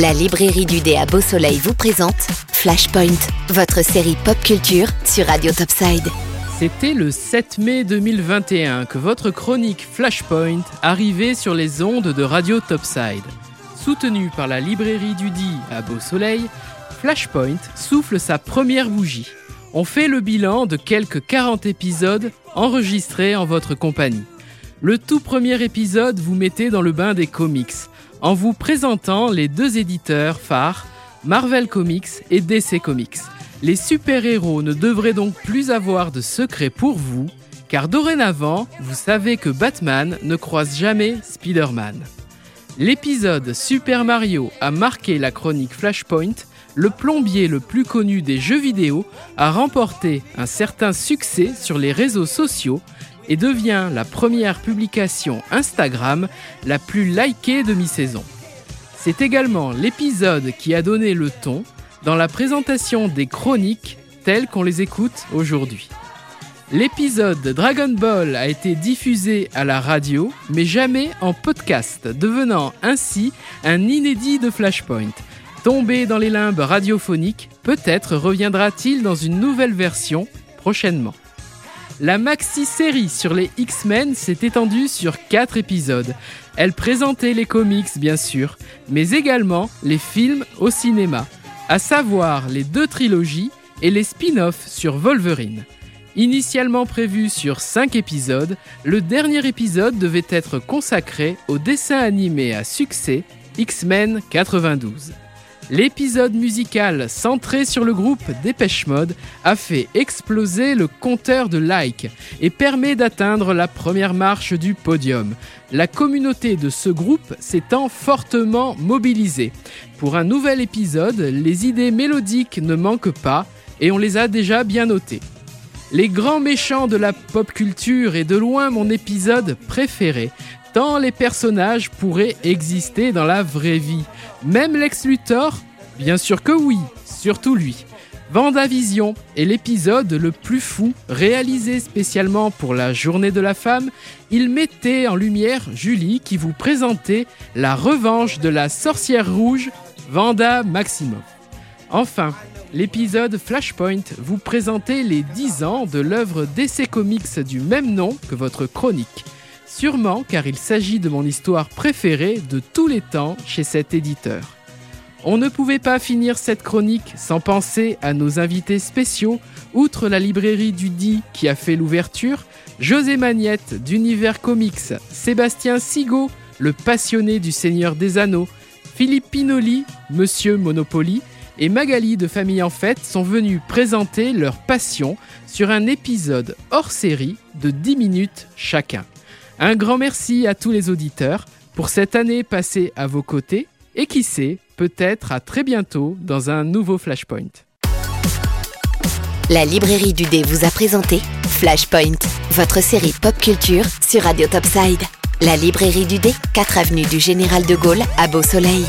La librairie du dé à Beau Soleil vous présente Flashpoint, votre série pop culture sur Radio Topside. C'était le 7 mai 2021 que votre chronique Flashpoint arrivait sur les ondes de Radio Topside. Soutenue par la librairie du dit à Beau Soleil, Flashpoint souffle sa première bougie. On fait le bilan de quelques 40 épisodes enregistrés en votre compagnie. Le tout premier épisode vous mettez dans le bain des comics en vous présentant les deux éditeurs phares, Marvel Comics et DC Comics. Les super-héros ne devraient donc plus avoir de secret pour vous, car dorénavant, vous savez que Batman ne croise jamais Spider-Man. L'épisode Super Mario a marqué la chronique Flashpoint, le plombier le plus connu des jeux vidéo a remporté un certain succès sur les réseaux sociaux et devient la première publication Instagram la plus likée de mi-saison. C'est également l'épisode qui a donné le ton dans la présentation des chroniques telles qu'on les écoute aujourd'hui. L'épisode Dragon Ball a été diffusé à la radio, mais jamais en podcast, devenant ainsi un inédit de Flashpoint. Tombé dans les limbes radiophoniques, peut-être reviendra-t-il dans une nouvelle version prochainement. La maxi-série sur les X-Men s'est étendue sur 4 épisodes. Elle présentait les comics bien sûr, mais également les films au cinéma, à savoir les deux trilogies et les spin-offs sur Wolverine. Initialement prévu sur 5 épisodes, le dernier épisode devait être consacré au dessin animé à succès X-Men 92. L'épisode musical centré sur le groupe Dépêche Mode a fait exploser le compteur de likes et permet d'atteindre la première marche du podium. La communauté de ce groupe s'étant fortement mobilisée. Pour un nouvel épisode, les idées mélodiques ne manquent pas et on les a déjà bien notées. Les grands méchants de la pop culture est de loin mon épisode préféré, tant les personnages pourraient exister dans la vraie vie. Même Lex Luthor Bien sûr que oui, surtout lui. Vendavision est l'épisode le plus fou réalisé spécialement pour la journée de la femme. Il mettait en lumière Julie qui vous présentait la revanche de la sorcière rouge Vanda Maximoff. Enfin, l'épisode Flashpoint vous présentait les 10 ans de l'œuvre d'essai comics du même nom que votre chronique. Sûrement car il s'agit de mon histoire préférée de tous les temps chez cet éditeur. On ne pouvait pas finir cette chronique sans penser à nos invités spéciaux, outre la librairie du Dit qui a fait l'ouverture, José Magnette d'Univers Comics, Sébastien Sigaud, le passionné du Seigneur des Anneaux, Philippe Pinoli, Monsieur Monopoly, et Magali de Famille en Fête sont venus présenter leur passion sur un épisode hors série de 10 minutes chacun. Un grand merci à tous les auditeurs pour cette année passée à vos côtés et qui sait, peut-être à très bientôt dans un nouveau Flashpoint. La librairie du dé vous a présenté Flashpoint, votre série pop culture sur Radio Topside. La librairie du dé, 4 avenue du Général de Gaulle à Beau Soleil.